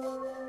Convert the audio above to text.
Música